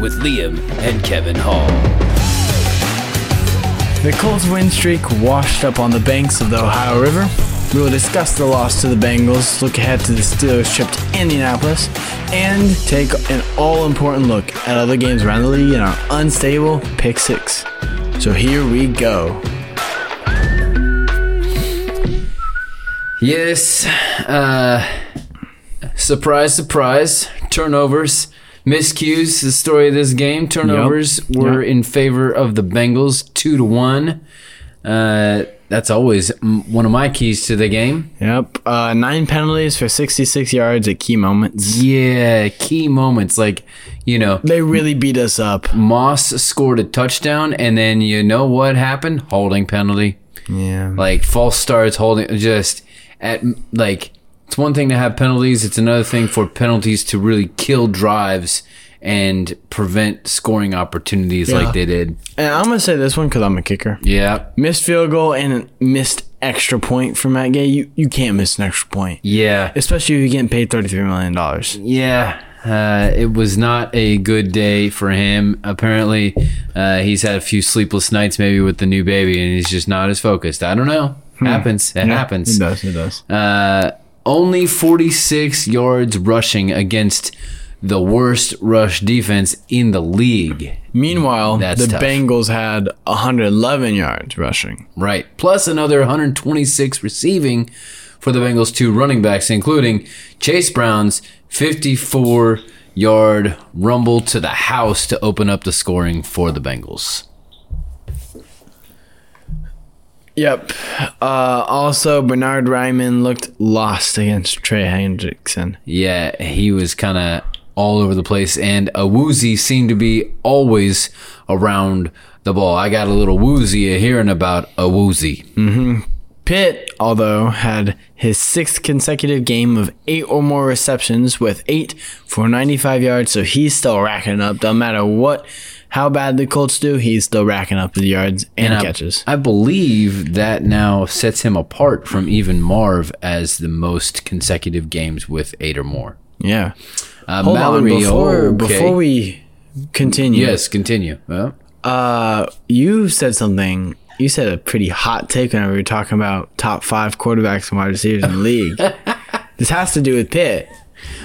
with Liam and Kevin Hall. The Colts win streak washed up on the banks of the Ohio River. We will discuss the loss to the Bengals, look ahead to the Steelers trip to Indianapolis, and take an all important look at other games around the league in our unstable pick six. So here we go. Yes, uh, surprise, surprise. Turnovers, miscues. The story of this game. Turnovers were Yep. in favor of the Bengals, two to one. Uh, that's always one of my keys to the game. Yep. Uh, nine penalties for 66 yards at key moments. Yeah, key moments like you know. They really beat us up. Moss scored a touchdown, and then you know what happened? Holding penalty. Yeah. like false starts holding just at like it's one thing to have penalties it's another thing for penalties to really kill drives and prevent scoring opportunities Yeah. like they did And I'm going to say this one because I'm a kicker. yeah Missed field goal and missed extra point from Matt Gay. You, you can't miss an extra point. yeah Especially if you're getting paid $33 million. yeah uh, it was not a good day for him. Apparently, uh, he's had a few sleepless nights, maybe with the new baby, and he's just not as focused. I don't know. Happens. It happens. It does. It does. Uh, only 46 yards rushing against the worst rush defense in the league. Meanwhile, That's the tough. Bengals had 111 yards rushing. Right. Plus another 126 receiving for the Bengals' two running backs, including Chase Brown's 54 yard rumble to the house to open up the scoring for the Bengals. Yep. Uh, also, Bernhard Raimann looked lost against Trey Hendrickson. Yeah, he was kind of all over the place, and a woozy seemed to be always around the ball. I got a little woozy hearing about a woozy. Pitt, although, had his sixth consecutive game of eight or more receptions with eight for 95 yards, so he's still racking up. Don't matter what, how bad the Colts do, he's still racking up the yards and, I, catches. I believe that now sets him apart from even Marv as the most consecutive games with eight or more. Yeah. Uh, Hold Mallory, on, before, okay. before we continue, yes, continue. Well, uh, you said something. You said a pretty hot take whenever we were talking about top five quarterbacks and wide receivers in the league. this has to do with Pitt.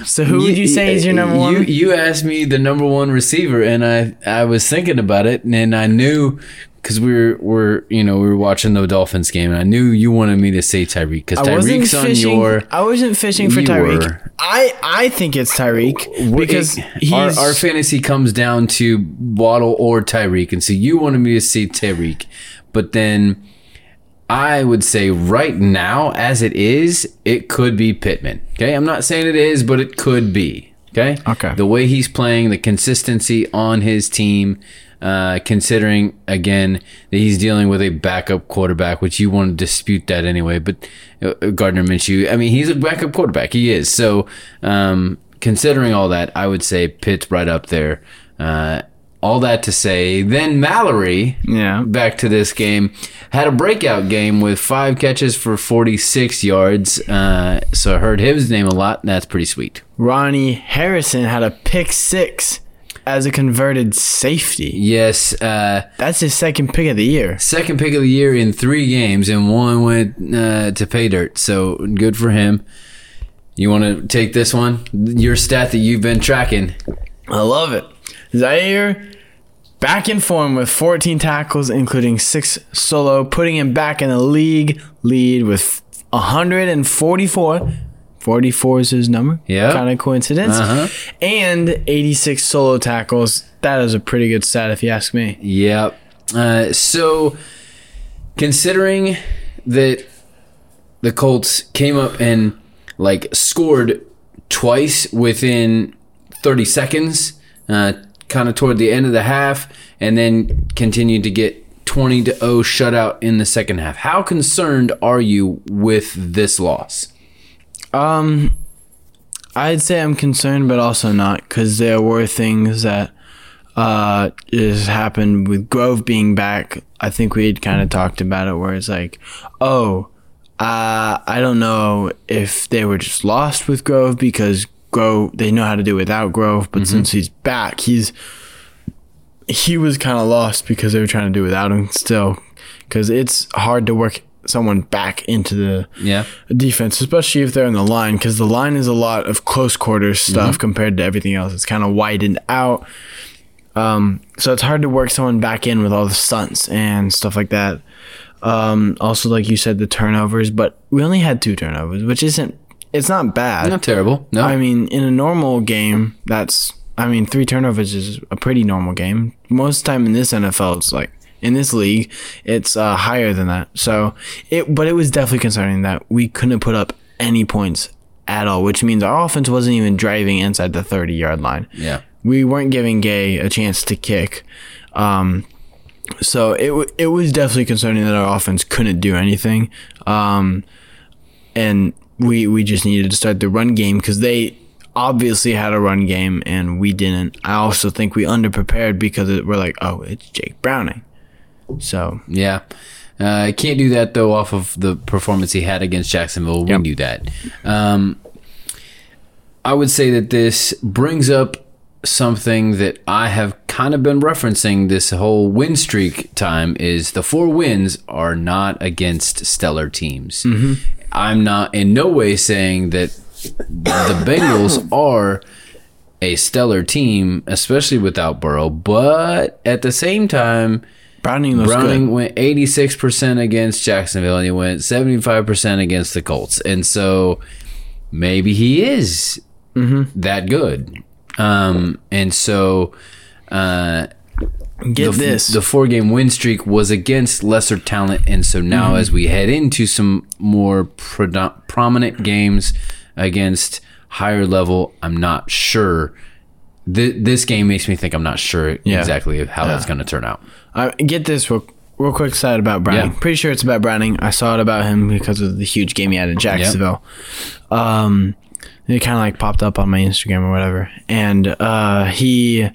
So who would you say is your number one? You you asked me the number one receiver, and I I was thinking about it, and I knew because we were were you know we were watching the Dolphins game, and I knew you wanted me to say Tyreek because Tyreek's on fishing. your. I wasn't fishing for Tyreek. I I think it's Tyreek because it- he's our, our fantasy comes down to Waddle or Tyreek, and so you wanted me to say Tyreek, but then I would say right now, as it is, it could be Pittman. Okay, I'm not saying it is, but it could be. Okay. Okay. The way he's playing, the consistency on his team, uh, considering again that he's dealing with a backup quarterback, which you want to dispute that anyway. But uh, Gardner Minshew, I mean, he's a backup quarterback. He is. So um, considering all that, I would say Pitt's right up there. Uh, all that to say, then Mallory yeah. back to this game. Had a breakout game with five catches for 46 yards. Uh, so I heard his name a lot, and that's pretty sweet. Ronnie Harrison had a pick six as a converted safety. Yes, uh, That's his second pick of the year. second pick of the year in three games, and one went uh, to pay dirt. So good for him. You want to take this one? Your stat that you've been tracking. I love it. Zaire back in form with 14 tackles, including six solo, putting him back in the league lead with 144. 44 is his number. Yeah. Kind of coincidence. Uh-huh. And 86 solo tackles. That is a pretty good stat if you ask me. Yep. Uh, so, considering that the Colts came up and like scored twice within 30 seconds, uh, kind of toward the end of the half, and then continued to get 20 to 0 shutout in the second half. How concerned are you with this loss? Um, I'd say I'm concerned, but also not, because there were things that uh just happened with Grove being back. I think we had kind of talked about it, where it's like, oh, uh, I don't know if they were just lost with Grove because Grove they know how to do without Grove, but since he's back, he's he was kind of lost because they were trying to do without him still, because it's hard to work someone back into the Yeah. defense, especially if they're in the line, because the line is a lot of close quarters stuff Mm-hmm. compared to everything else. It's kind of widened out. Um, so it's hard to work someone back in with all the stunts and stuff like that. Um, also, like you said, the turnovers, but we only had two turnovers, which isn't, it's not bad. Not terrible. No. I mean, in a normal game, that's, I mean, three turnovers is a pretty normal game. Most of the time in this NFL, it's like, in this league, it's uh, higher than that. So it, but it was definitely concerning that we couldn't put up any points at all, which means our offense wasn't even driving inside the 30 yard line. yeah. We weren't giving Gay a chance to kick. Um, so it it was definitely concerning that our offense couldn't do anything. Um, and we we just needed to start the run game because they obviously had a run game and we didn't. I also think we underprepared because it, we're like, oh, it's Jake Browning. So Yeah. Uh, can't do that though off of the performance he had against Jacksonville. We Yep. knew that. Um, I would say that this brings up something that I have kind of been referencing this whole win streak time is the four wins are not against stellar teams. I'm not in no way saying that the Bengals are a stellar team, especially without Burrow, but at the same time, Browning Browning went 86% against Jacksonville and he went 75% against the Colts. And so maybe he is Mm-hmm. that good. Um, and so uh, Get the, this. the four game win streak was against lesser talent. And so now, Mm-hmm. as we head into some more prominent games against higher level, I'm not sure. Th- this game makes me think I'm not sure Yeah. exactly how that's going to turn out. I get this real, real quick side about Browning. Yeah. Pretty sure it's about Browning. I saw it about him because of the huge game he had in Jacksonville. Um, it kind of like popped up on my Instagram or whatever, and uh, he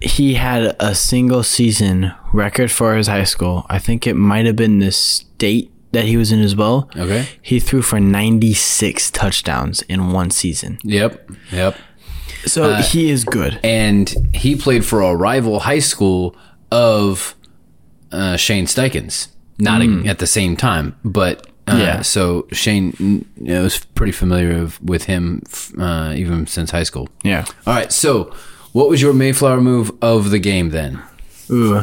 he had a single season record for his high school. I think it might have been the state that he was in as well. Okay. He threw for 96 touchdowns in one season. Yep. Yep. So he is good. and he played for a rival high school of uh, Shane Steichens. Not a- at the same time, but uh, Yeah. So Shane mm, you know, was pretty familiar of, with him uh, even since high school. Yeah. All right. So, what was your Mayflower move of the game then? Ooh.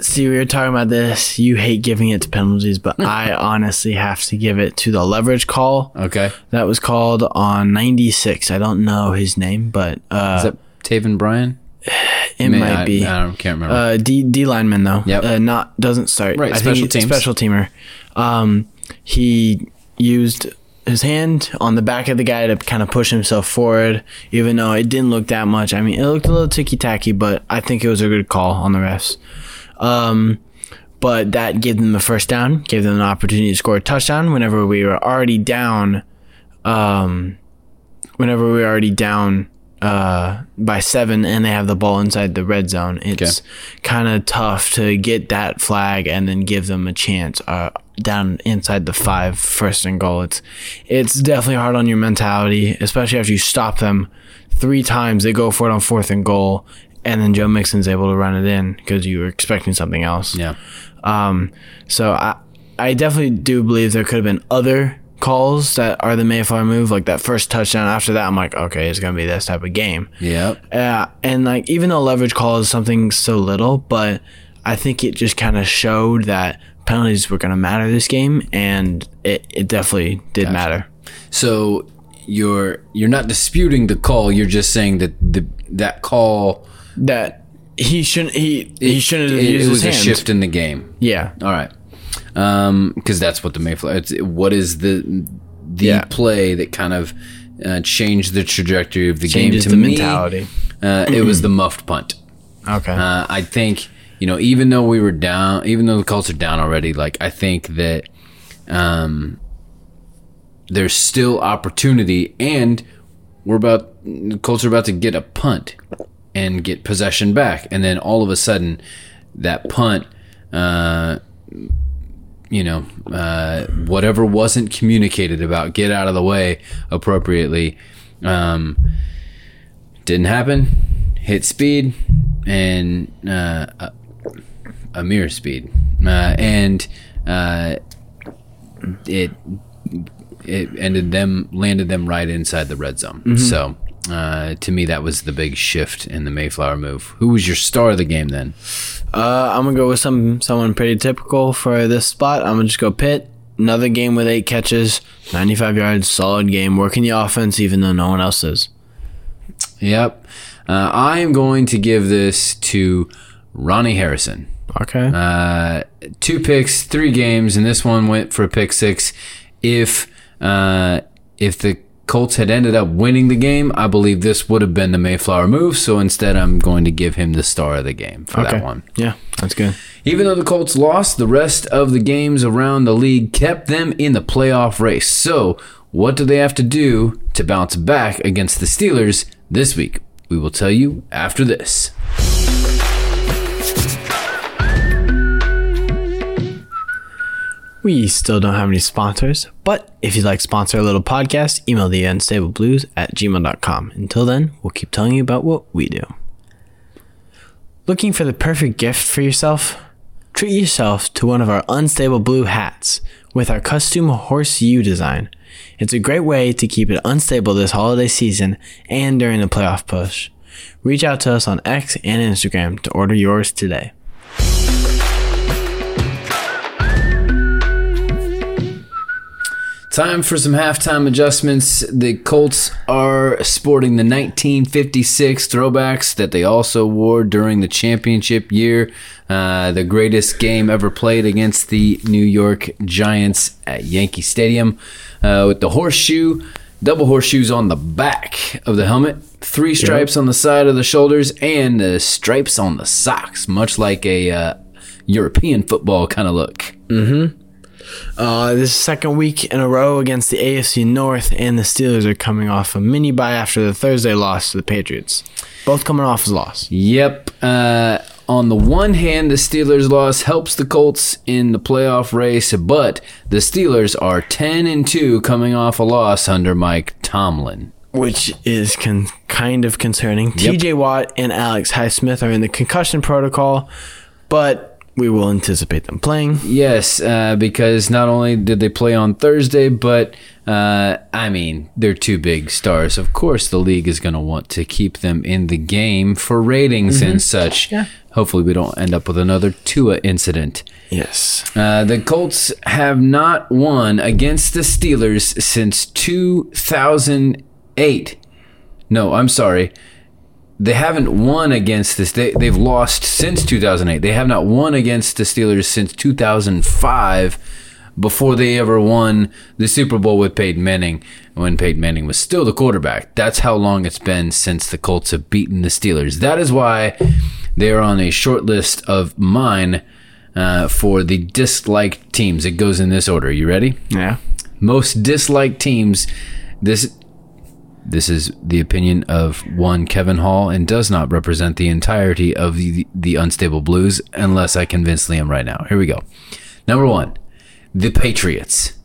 See, we were talking about this. You hate giving it to penalties, but I honestly have to give it to the leverage call Okay. that was called on 96. I don't know his name, but uh, Is that Taven Bryan? it May- might I, be. I don't, can't remember. Uh, D D lineman though. Yep. Uh, not doesn't start. Right, I special think. Special teamer. Um, he used his hand on the back of the guy to kind of push himself forward, even though it didn't look that much. I mean, it looked a little ticky tacky, but I think it was a good call on the refs. Um, but that gave them the first down, gave them an opportunity to score a touchdown whenever we were already down. Um, whenever we were already down uh, by seven and they have the ball inside the red zone, it's kind of tough to get that flag and then give them a chance uh, down inside the five, first and goal. It's it's definitely hard on your mentality, especially after you stop them three times. They go for it on fourth and goal, and then Joe Mixon's able to run it in because you were expecting something else. yeah. Um, so I, I definitely do believe there could have been other calls that are the Mayflower move, like that first touchdown. After that, I'm like, okay, it's gonna be this type of game. Yep. Uh, and like even though leverage call is something so little, but I think it just kind of showed that penalties were gonna matter this game, and it, it definitely did matter. So you're you're not disputing the call. You're just saying that the that call That he shouldn't he he shouldn't have it, used it was his a hand. shift in the game. Yeah, All right. Um, because that's what the Mayflower. It's, what is the the Yeah. play that kind of uh, changed the trajectory of the changes game to the me? mentality. uh, it was the muffed punt. Okay. Uh, I think you know, even though we were down, even though the Colts are down already, like I think that um, there's still opportunity, and we're about the Colts are about to get a punt and get possession back, and then all of a sudden, that punt, uh, you know, uh, whatever wasn't communicated about, get out of the way appropriately, um, didn't happen. Hit speed and uh, a, a mere speed, uh, and uh, it it ended them landed them right inside the red zone. So uh, to me, that was the big shift in the Mayflower move. Who was your star of the game then? Uh, I'm gonna go with some someone pretty typical for this spot. I'm gonna just go Pitt. Another game with eight catches, 95 yards, solid game, working the offense even though no one else is. Yep, uh, I am going to give this to Ronnie Harrison. Okay. Uh, two picks, three games, and this one went for a pick six. If uh, if the Colts had ended up winning the game, I believe this would have been the Mayflower move. So instead, I'm going to give him the star of the game for okay. that one. Yeah, that's good. Even though the Colts lost, the rest of the games around the league kept them in the playoff race. So, what do they have to do to bounce back against the Steelers this week? We will tell you after this. We still don't have any sponsors, but if you'd like to sponsor a little podcast, email the unstable blues at gmail.com. Until then, we'll keep telling you about what we do. Looking for the perfect gift for yourself? Treat yourself to one of our unstable blue hats with our custom horse U design. It's a great way to keep it unstable this holiday season and during the playoff push. Reach out to us on X and Instagram to order yours today. Time for some halftime adjustments. The Colts are sporting the 1956 throwbacks that they also wore during the championship year, uh, the greatest game ever played against the New York Giants at Yankee Stadium, uh, with the horseshoe, double horseshoes on the back of the helmet, three stripes on the side of the shoulders, and the stripes on the socks, much like a uh, European football kind of look. Uh, this is second week in a row against the AFC North, and the Steelers are coming off a mini bye after the Thursday loss to the Patriots. Both coming off as loss. Yep. Uh, on the one hand, the Steelers' loss helps the Colts in the playoff race, but the Steelers are 10 and 2 coming off a loss under Mike Tomlin. Which is con- kind of concerning. Yep. TJ Watt and Alex Highsmith are in the concussion protocol, but we will anticipate them playing. Yes, uh, because not only did they play on Thursday, but uh, I mean, they're two big stars. Of course, the league is going to want to keep them in the game for ratings and such. Yeah. Hopefully, we don't end up with another Tua incident. Yes. Uh, the Colts have not won against the Steelers since 2008. No, I'm sorry. They haven't won against this. They, they've lost since 2008. They have not won against the Steelers since 2005 before they ever won the Super Bowl with Peyton Manning when Peyton Manning was still the quarterback. That's how long it's been since the Colts have beaten the Steelers. That is why they are on a short list of mine uh, for the disliked teams. It goes in this order. You ready? Yeah. Most disliked teams. This this is the opinion of one Kevin Hall and does not represent the entirety of the, the unstable blues unless I convince Liam right now. Here we go. Number one, the Patriots.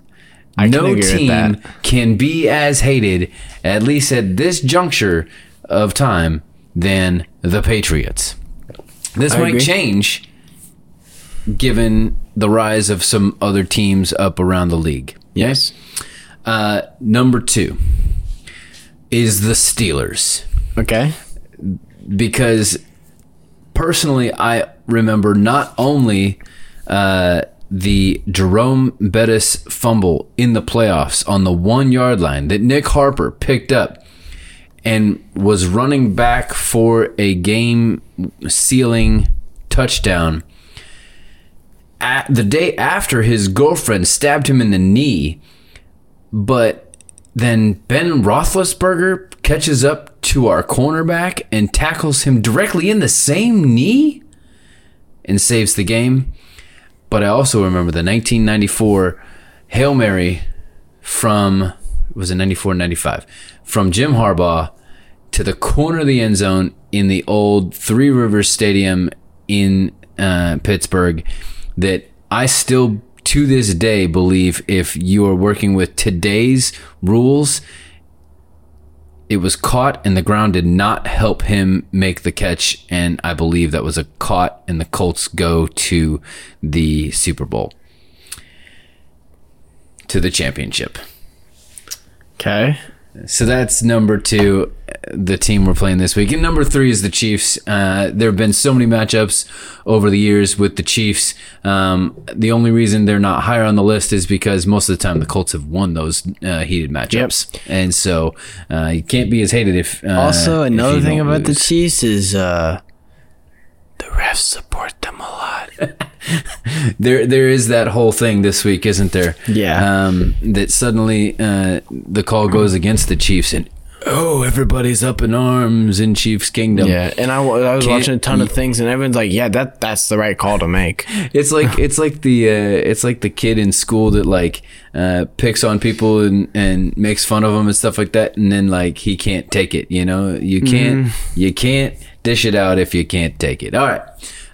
I no team that. can be as hated, at least at this juncture of time, than the Patriots. This I might agree. change given the rise of some other teams up around the league. Yes. Uh, number two is the Steelers Okay. because personally, I remember not only uh, the Jerome Bettis fumble in the playoffs on the one yard line that Nick Harper picked up and was running back for a game sealing touchdown. At the day after his girlfriend stabbed him in the knee, but then Ben Roethlisberger catches up to our cornerback and tackles him directly in the same knee and saves the game. But I also remember the 1994 Hail Mary from was it 94 95 from Jim Harbaugh to the corner of the end zone in the old Three Rivers Stadium in uh, Pittsburgh that I still to this day believe if you are working with today's rules it was caught and the ground did not help him make the catch and I believe that was a caught and the Colts go to the Super Bowl to the championship. Okay. So that's number two, the team we're playing this week. And number three is the Chiefs. Uh, there have been so many matchups over the years with the Chiefs. Um, the only reason they're not higher on the list is because most of the time the Colts have won those uh, heated matchups. And so uh, you can't be as hated if. Uh, Also, if another you thing about the. Chiefs is uh, the refs support them a lot. there there is that whole thing this week, isn't there? Yeah. Um, that suddenly uh, the call goes against the Chiefs and oh, everybody's up in arms in Chiefs Kingdom. yeah, and I, I was Can't- watching a ton of things, and everyone's like, "Yeah, that that's the right call to make." It's like it's like the uh, it's like the kid in school that like uh, picks on people and, and makes fun of them and stuff like that, and then like he can't take it. You know, you can't you can't dish it out if you can't take it. All right.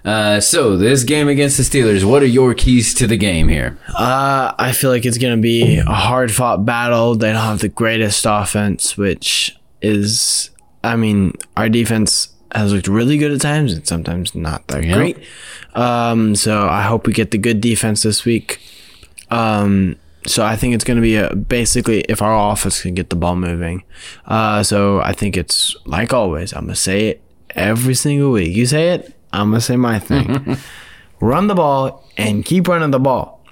Uh, so this game against the Steelers, what are your keys to the game here? Uh, I feel like it's gonna be a hard fought battle. They don't have the greatest offense, which is, I mean, our defense has looked really good at times and sometimes not that Yeah. great. Um, so I hope we get the good defense this week. Um, so I think it's going to be a, basically if our offense can get the ball moving. Uh, so I think it's like always. I'm gonna say it every single week. You say it, I'm gonna say my thing. run the ball and keep running the ball.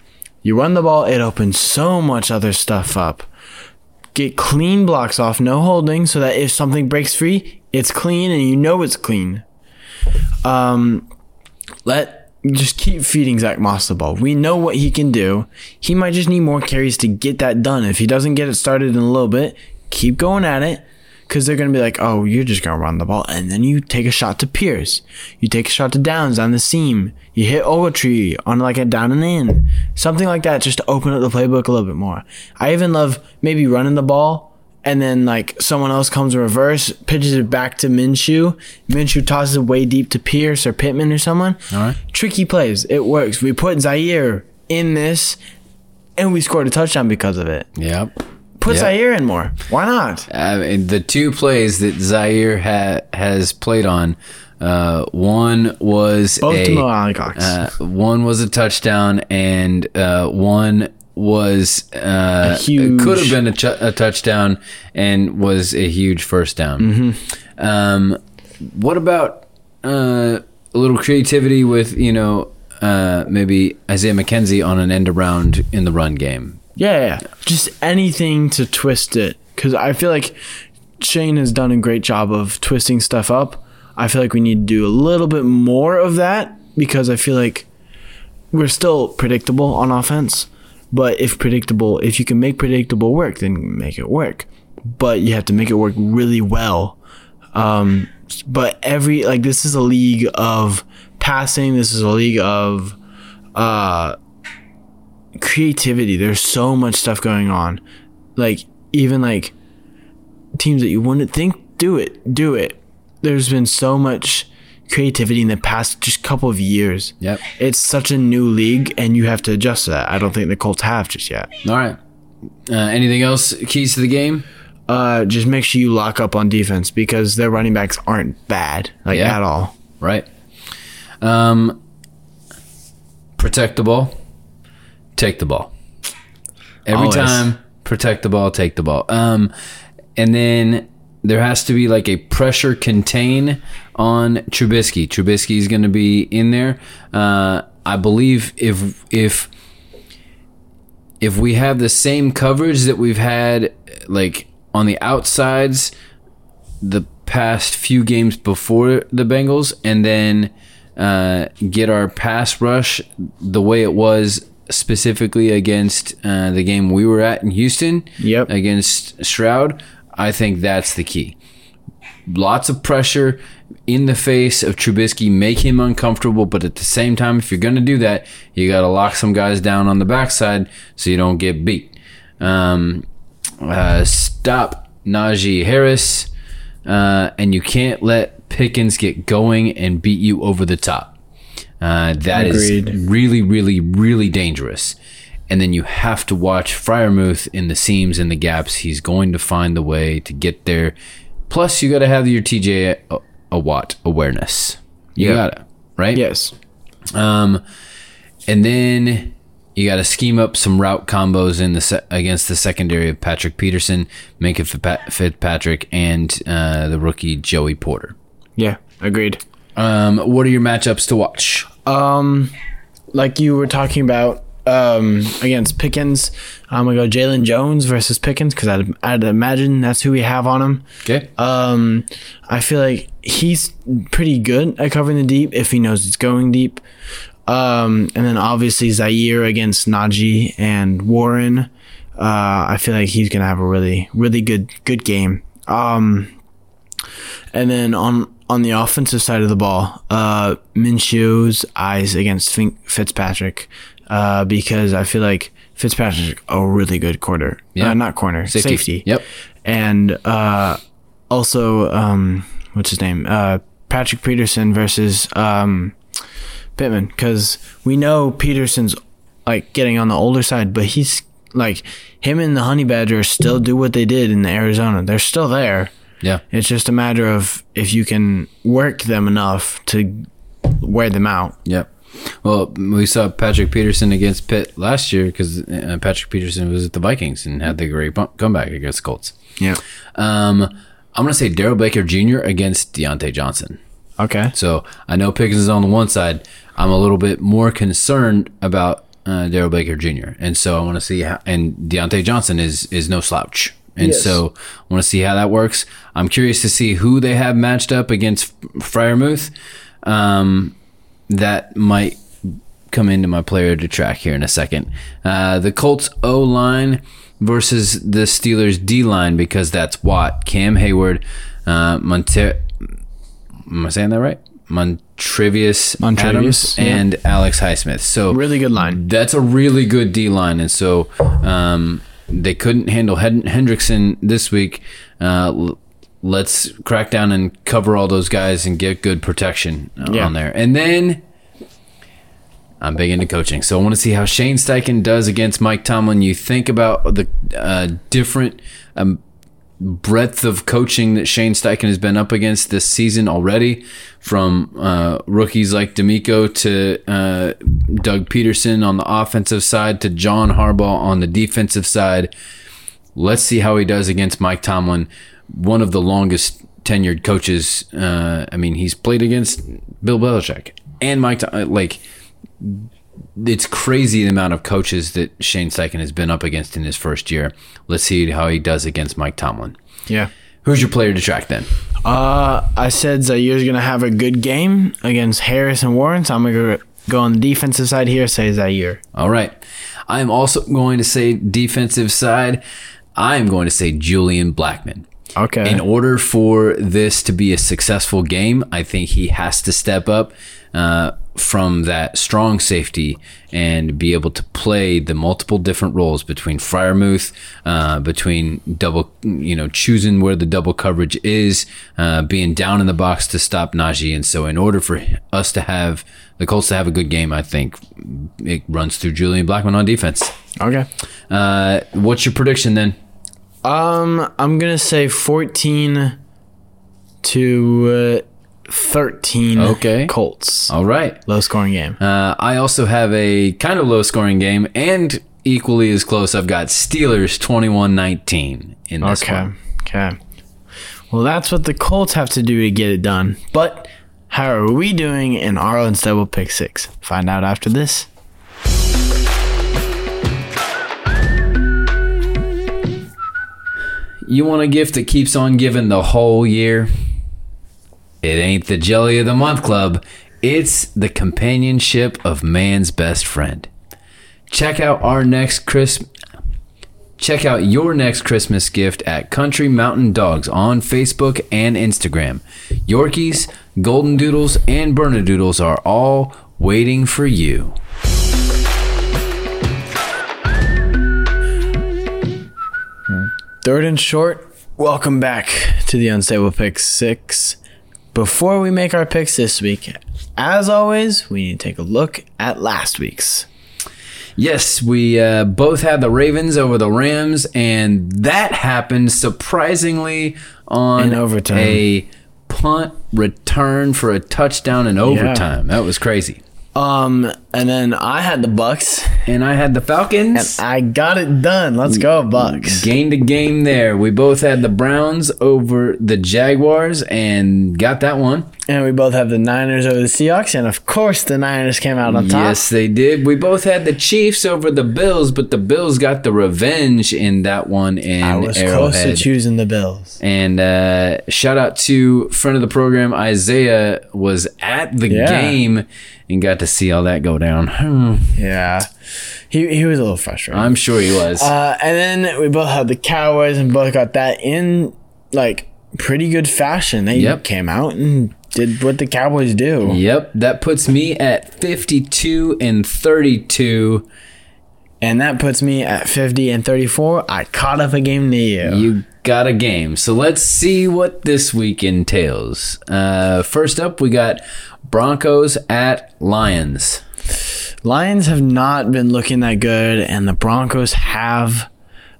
You run the ball, it opens so much other stuff up. Get clean blocks off, no holding, so that if something breaks free, it's clean and you know it's clean. Um, let just keep feeding Zach Moss the ball. We know what he can do. He might just need more carries to get that done. If he doesn't get it started in a little bit, keep going at it. Because they're going to be like, oh, you're just going to run the ball. And then you take a shot to Pierce. You take a shot to Downs on the seam. You hit Ogletree on like a down and in. Something like that just to open up the playbook a little bit more. I even love maybe running the ball and then like someone else comes in reverse, pitches it back to Minshew. Minshew tosses it way deep to Pierce or Pittman or someone. All right. Tricky plays. It works. We put Zaire in this, and we scored a touchdown because of it. Yep. Put Yep. Zaire in more. Why not? I mean, the two plays that Zaire ha- has played on, uh, one was Both a to Mo Alie-Cox. uh, one was a touchdown, and uh, one was uh, A huge- could have been a, ch- a touchdown and was a huge first down. Mm-hmm. Um, what about uh, a little creativity with you know uh, maybe Isaiah McKenzie on an end around in the run game? Yeah, just anything to twist it. Because I feel like Shane has done a great job of twisting stuff up. I feel like we need to do a little bit more of that because I feel like we're still predictable on offense. But if predictable, if you can make predictable work, then make it work. But you have to make it work really well. Um, but every like this is a league of passing. This is a league of uh, creativity. There's so much stuff going on. Like even like teams that you wouldn't think do it, do it. There's been so much creativity in the past just couple of years. Yep. It's such a new league and you have to adjust to that. I don't think the Colts have just yet. All right. Uh, anything else? Keys to the game? Uh just make sure you lock up on defense because their running backs aren't bad like Yeah. at all. Right. Um, protect the ball. Take the ball. Every Always. time, protect the ball. Take the ball. Um, and then there has to be like a pressure contain on Trubisky. Trubisky is going to be in there. Uh, I believe if if if we have the same coverage that we've had like on the outsides the past few games before the Bengals and then uh, get our pass rush the way it was specifically against uh, the game we were at in Houston Yep. against Stroud, I think that's the key. lots of pressure in the face of Trubisky, make him uncomfortable. But at the same time, if you're going to do that, you got to lock some guys down on the backside so you don't get beat. Um, uh, stop Najee Harris, uh, and you can't let Pickens get going and beat you over the top. Uh, that is Agreed. really, really, really dangerous. And then you have to watch Freiermuth in the seams and the gaps. He's going to find the way to get there. Plus, you got to have your TJ a, a Watt awareness. You Yeah. got it, right? Yes. Um, and then you got to scheme up some route combos in the se- against the secondary of Patrick Peterson, Minkah Fitzpa- Fitzpatrick, and uh, the rookie Joey Porter. Yeah. Agreed. Um, what are your matchups to watch? Um, like you were talking about um, against Pickens, I'm gonna go Jaylon Jones versus Pickens because I'd, I'd imagine that's who we have on him. Okay. Um, I feel like he's pretty good at covering the deep if he knows it's going deep. Um, and then obviously Zaire against Najee and Warren. Uh, I feel like he's gonna have a really, really good, good game. Um, and then on on the offensive side of the ball, uh, Minshew's eyes against Fitzpatrick, uh, because I feel like Fitzpatrick's a really good corner. Yeah. Uh, not corner, Safety. safety. Yep. And uh, also, um, what's his name? Uh, Patrick Peterson versus um, Pittman, because we know Peterson's like getting on the older side, but he's like him and the Honey Badgers still do what they did in the Arizona. They're still there. Yeah. It's just a matter of if you can work them enough to wear them out. Yep. Well, we saw Patrick Peterson against Pitt last year because uh, Patrick Peterson was at the Vikings and had the great comeback against Colts. Yeah. Um, I'm going to say Darrell Baker Jr. against Diontae Johnson. Okay. So I know Pickens is on the one side. I'm a little bit more concerned about uh, Darrell Baker Jr. And so I want to see how, and Diontae Johnson is is no slouch. And Yes. so I want to see how that works. I'm curious to see who they have matched up against Freiermuth. Um, that might come into my player to track here in a second. Uh, the Colts O line versus the Steelers D line because that's Watt, Cam Hayward, uh, Monte- Am I saying that right? Montravius, Montravius, Adams yeah. and Alex Highsmith. So Really good line. that's a really good D line, and so um, they couldn't handle Hed- Hendrickson this week. Uh, let's crack down and cover all those guys and get good protection uh, Yeah. on there. And then I'm big into coaching, so I want to see how Shane Steichen does against Mike Tomlin. You think about the uh, different. Um, breadth of coaching that Shane Steichen has been up against this season already, from uh, rookies like DeMeco to uh, Doug Pederson on the offensive side to John Harbaugh on the defensive side. Let's see how he does against Mike Tomlin, one of the longest tenured coaches. Uh, I mean, he's played against Bill Belichick and Mike. Like, it's crazy the amount of coaches that Shane Steichen has been up against in his first year. Let's see how he does against Mike Tomlin. Yeah. Who's your player to track then? Uh, I said Zaire's gonna have a good game against Harris and Warren, so I'm gonna go, go on the defensive side here. Say Zaire. All right. I am also going to say defensive side. I am going to say Julian Blackmon. Okay. In order for this to be a successful game, I think he has to step up uh, from that strong safety and be able to play the multiple different roles between Freiermuth, uh, between double, you know, choosing where the double coverage is, uh, being down in the box to stop Najee. And so, in order for us to have the Colts to have a good game, I think it runs through Julian Blackmon on defense. okay. Uh, what's your prediction then? Um, I'm gonna say 14 to uh, 13. Okay. Colts. All right. Low scoring game. Uh, I also have a kind of low scoring game and equally as close. I've got Steelers 21 19 in this Okay. one. Okay. Well, that's what the Colts have to do to get it done. But how are we doing in our unstable pick six? Find out after this. You want a gift that keeps on giving the whole year? It ain't the Jelly of the Month Club, it's the companionship of man's best friend. Check out our next Chris Check out your next Christmas gift at Country Mountain Dogs on Facebook and Instagram. Yorkies, Golden Doodles, and Bernedoodles are all waiting for you. Third and short, welcome back to the Unstable Pick 6. Before we make our picks this week, as always, we need to take a look at last week's. Yes, we uh, both had the Ravens over the Rams, and that happened surprisingly on In overtime. a punt return for a touchdown in overtime. That was crazy. Um, and then I had the Bucks, And I had the Falcons. And I got it done. Let's go, Bucks. Gained a game there. We both had the Browns over the Jaguars and got that one. And we both have the Niners over the Seahawks, and of course the Niners came out on top. Yes, they did. We both had the Chiefs over the Bills, but the Bills got the revenge in that one in I was close to choosing the Bills. And uh, shout out to friend of the program Isaiah was at the Yeah. game and got to see all that go down. Hmm. Yeah, he he was a little frustrated. I'm sure he was. Uh, and then we both had the Cowboys, and both got that in like pretty good fashion. They Yep. came out and did what the Cowboys do. yep, that puts me at 52 and 32. And that puts me at 50 and 34. I caught up a game to you. You got a game. So let's see what this week entails. Uh, first up, we got Broncos at Lions. Lions have not been looking that good, and the Broncos have.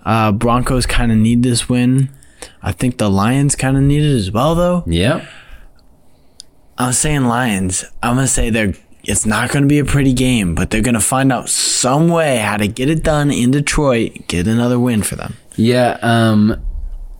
Uh, Broncos kind of need this win. I think the Lions kind of need it as well, though. Yep. I'm saying Lions. I'm gonna say they're. It's not gonna be a pretty game, but they're gonna find out some way how to get it done in Detroit. Get another win for them. Yeah. Um,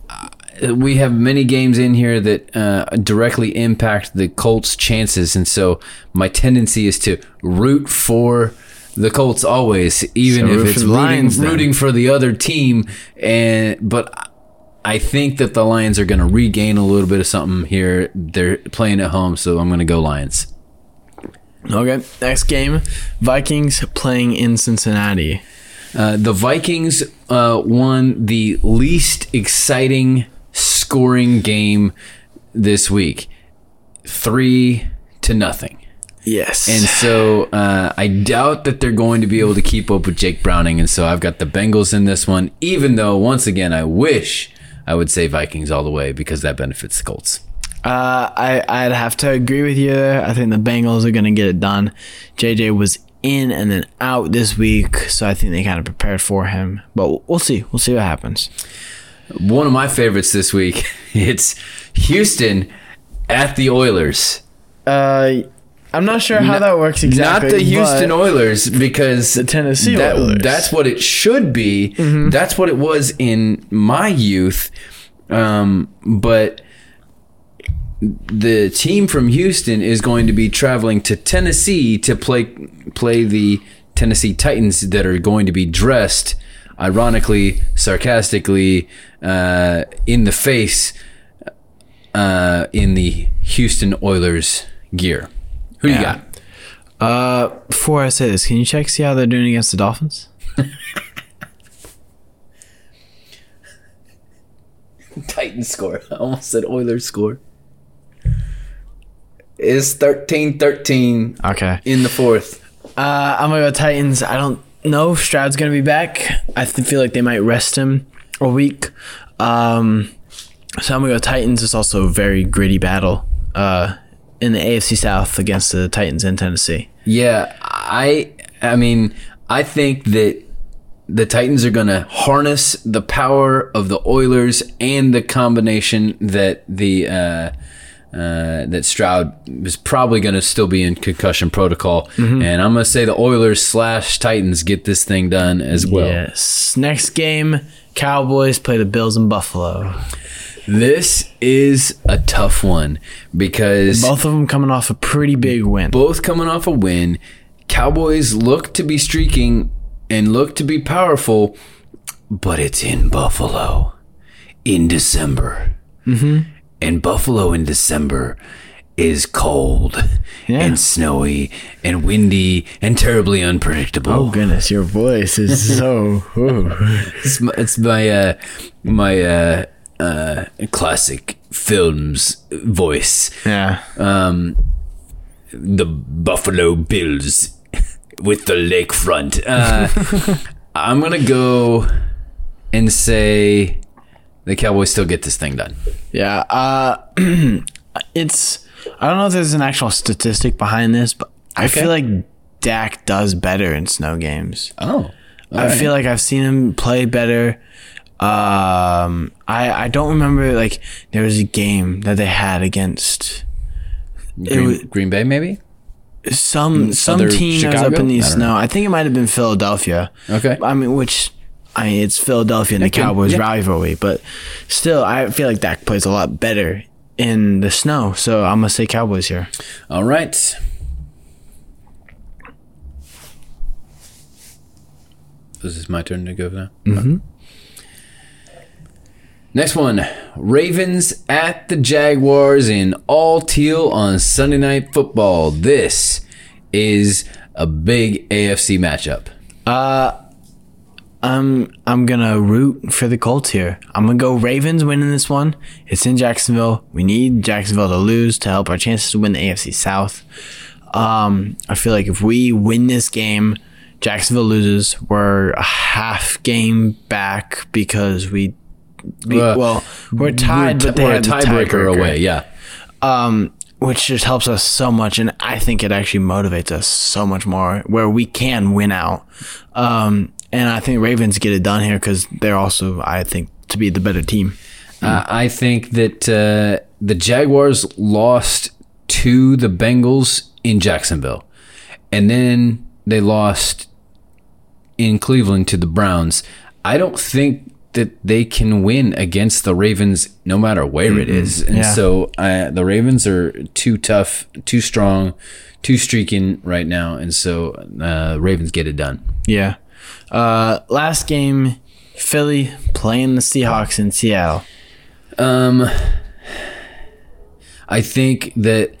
uh, we have many games in here that uh, directly impact the Colts' chances, and so my tendency is to root for the Colts always, even So if it's rooting, Lions, rooting for the other team. And but I think that the Lions are going to regain a little bit of something here. They're playing at home, so I'm going to go Lions. Okay, next game Vikings playing in Cincinnati. Uh, the Vikings uh, won the least exciting scoring game this week, three to nothing. Yes. And so uh, I doubt that they're going to be able to keep up with Jake Browning. And so I've got the Bengals in this one, even though, once again, I wish I would say Vikings all the way because that benefits the Colts. Uh, I I'd have to agree with you. there. I think the Bengals are gonna get it done. JJ was in and then out this week, so I think they kind of prepared for him. But we'll see. We'll see what happens. One of my favorites this week, it's Houston at the Oilers. Uh, I'm not sure how that works exactly. Not the Houston Oilers because The Tennessee that- Oilers. Mm-hmm. That's what it should be. That's what it was in my youth. Um, but the team from Houston is going to be traveling to Tennessee to play play the Tennessee Titans that are going to be dressed ironically, sarcastically, uh, in the face uh, in the Houston Oilers gear. Who do you got? Uh, before I say this, can you check see how they're doing against the Dolphins? Titans score. I almost said Oilers score. Is 13 13 Okay. in the fourth. Uh, I'm gonna go Titans. I don't know if Stroud's gonna be back. I th- feel like they might rest him a week. Um, so I'm gonna go Titans. It's also a very gritty battle uh, in the AFC South against the Titans in Tennessee. Yeah, I I mean, I think that the Titans are going to harness the power of the Oilers and the combination that the uh, uh, that Stroud is probably going to still be in concussion protocol, and I'm going to say the Oilers slash Titans get this thing done as well. yes. Next game, Cowboys play the Bills in Buffalo. This is a tough one because Both of them coming off a pretty big win. both coming off a win. Cowboys look to be streaking and look to be powerful, but it's in Buffalo in December. Mm-hmm. And Buffalo in December is cold Yeah. and snowy and windy and terribly unpredictable. Oh goodness, your voice is so. It's my, it's my uh, my uh, uh, classic films voice. Yeah. Um, the Buffalo Bills with the lakefront. Uh, I'm gonna go and say the Cowboys still get this thing done. Yeah. Uh, it's. I don't know if there's an actual statistic behind this, but I Okay. feel like Dak does better in snow games. Oh, I feel like I've seen him play better. Um, I I don't remember like there was a game that they had against Green, was- Green Bay maybe. some some other team that was up in the snow. I think it might have been Philadelphia. Okay. I mean, which I mean, it's Philadelphia and the Okay, Cowboys yeah. rivalry, but still, I feel like Dak plays a lot better in the snow. So I'm gonna say Cowboys here. All right. This is my turn to go now. Mm-hmm. Next one Ravens at the Jaguars in all teal on Sunday Night Football. This is a big AFC matchup. Uh, I'm I'm gonna root for the Colts here. I'm gonna go Ravens winning this one. It's in Jacksonville. We need Jacksonville to lose to help our chances to win the AFC South. Um, I feel like if we win this game, Jacksonville loses. We're a half game back because we, Uh, well we're tied, we're, but they we're a tiebreaker away. Yeah. um, which just helps us so much, and I think it actually motivates us so much more, where we can win out. Um, and I think Ravens get it done here because they're also, I think, to be the better team. Uh, I think that uh, the Jaguars lost to the Bengals in Jacksonville, and then they lost in Cleveland to the Browns. I don't think that they can win against the Ravens, no matter where it is. And Yeah. so uh, the Ravens are too tough, too strong, too streaking right now, and so uh, Ravens get it done. Yeah. Uh, last game, Philly playing the Seahawks in Seattle. Um, I think that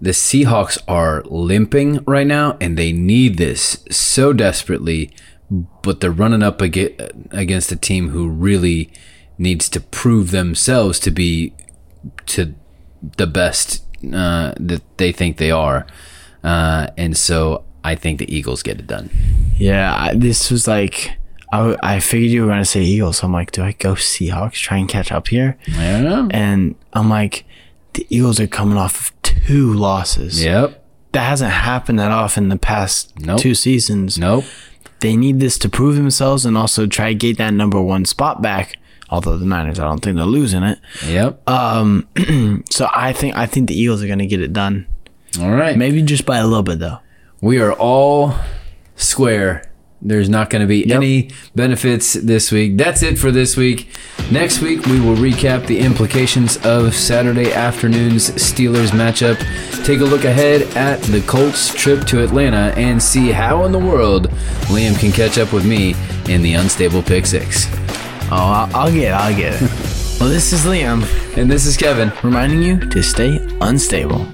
the Seahawks are limping right now, and they need this so desperately. But they're running up against a team who really needs to prove themselves to be to the best uh, that they think they are, uh, and so I think the Eagles get it done. Yeah, I, this was like, I, I figured you were going to say Eagles. So I'm like, do I go Seahawks, try and catch up here? I don't know. And I'm like, the Eagles are coming off of two losses. Yep. that hasn't happened that often in the past Nope. two seasons. Nope. They need this to prove themselves and also try to get that number one spot back. Although the Niners, I don't think they're losing it. Yep. Um, so I think I think the Eagles are going to get it done. All right. Maybe just by a little bit though. We are all square. There's not going to be any benefits this week. That's it for this week. Next week, we will recap the implications of Saturday afternoon's Steelers matchup, take a look ahead at the Colts' trip to Atlanta, and see how in the world Liam can catch up with me in the unstable pick six. Oh, I'll, I'll get it. I'll get it. well, this is Liam And this is Kevin. reminding you to stay unstable.